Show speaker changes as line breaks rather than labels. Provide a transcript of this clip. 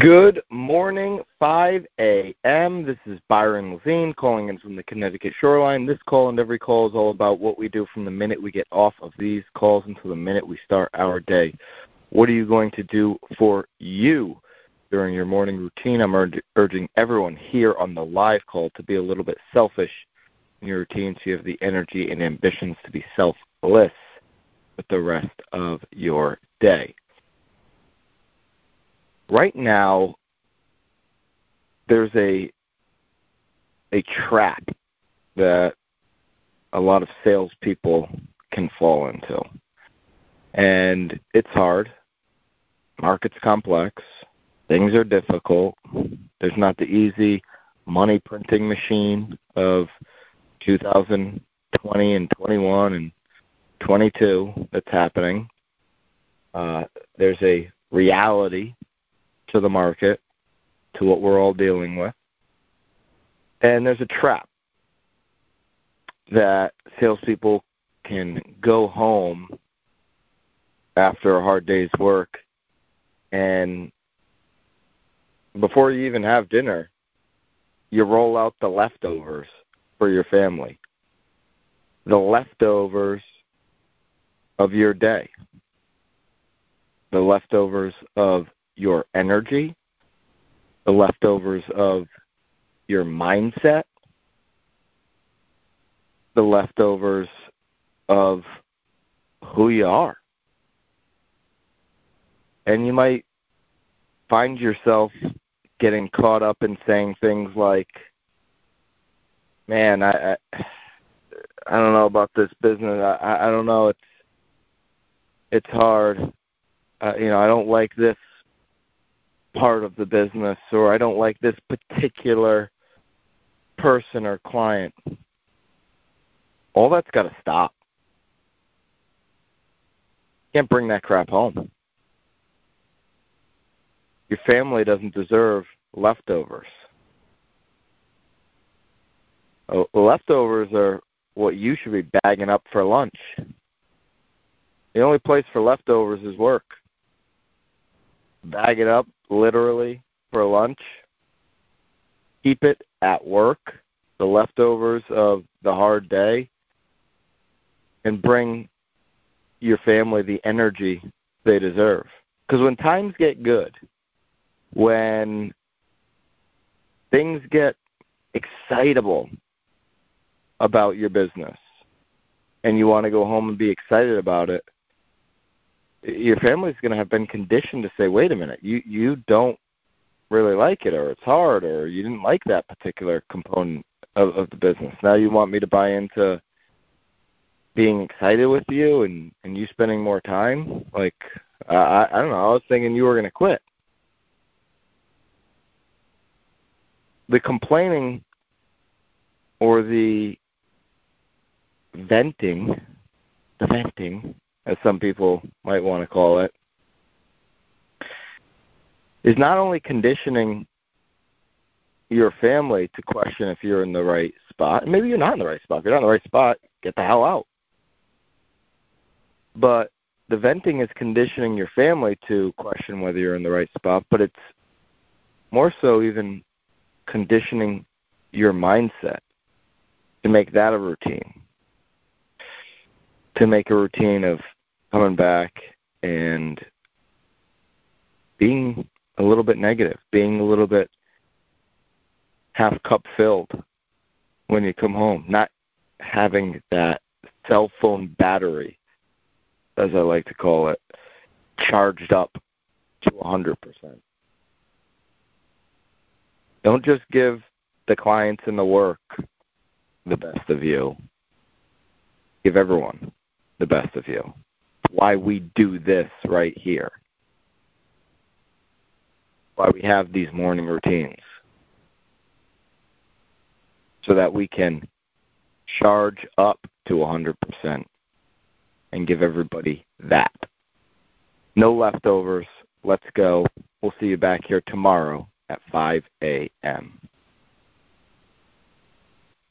Good morning, 5 a.m. This is Byron Lazine calling in from the Connecticut shoreline. This call and every call is all about what we do from the minute we get off of these calls until the minute we start our day. What are you going to do for you during your morning routine? I'm urg- urging everyone here on the live call to be a little bit selfish in your routine so you have the energy and ambitions to be selfless with the rest of your day right now there's a a trap that a lot of salespeople can fall into, and it's hard. Market's complex. Things are difficult. There's not the easy money printing machine of 2020 and 21 and 22 that's happening. Uh, there's a reality to the market, to what we're all dealing with. And there's a trap that salespeople can go home after a hard day's work and before you even have dinner, you roll out the leftovers for your family. The leftovers of your day. The leftovers of your energy, the leftovers of your mindset, the leftovers of who you are. And you might find yourself getting caught up in saying things like, "Man, I, I, I don't know about this business. I, I don't know. It's, it's hard. Uh, you know, I don't like this part of the business or I don't like this particular person or client. All that's got to stop. Can't bring that crap home. Your family doesn't deserve leftovers. Oh, leftovers are what you should be bagging up for lunch. The only place for leftovers is work. Bag it up, literally for lunch. Keep it at work, the leftovers of the hard day, and bring your family the energy they deserve. Because when times get good, when things get excitable about your business, and you want to go home and be excited about it, your family's going to have been conditioned to say, "Wait a minute, you you don't really like it, or it's hard, or you didn't like that particular component of, of the business. Now you want me to buy into being excited with you and and you spending more time. Like I I don't know. I was thinking you were going to quit. The complaining or the venting, the venting as some people might want to call it, is not only conditioning your family to question if you're in the right spot. Maybe you're not in the right spot. If you're not in the right spot, get the hell out. But the venting is conditioning your family to question whether you're in the right spot, but it's more so even conditioning your mindset to make that a routine. To make a routine of coming back and being a little bit negative, being a little bit half cup filled when you come home, not having that cell phone battery, as I like to call it, charged up to 100%. Don't just give the clients and the work the best of you. Give everyone the best of you why we do this right here. Why we have these morning routines. So that we can charge up to 100% and give everybody that. No leftovers. Let's go. We'll see you back here tomorrow at 5 a.m.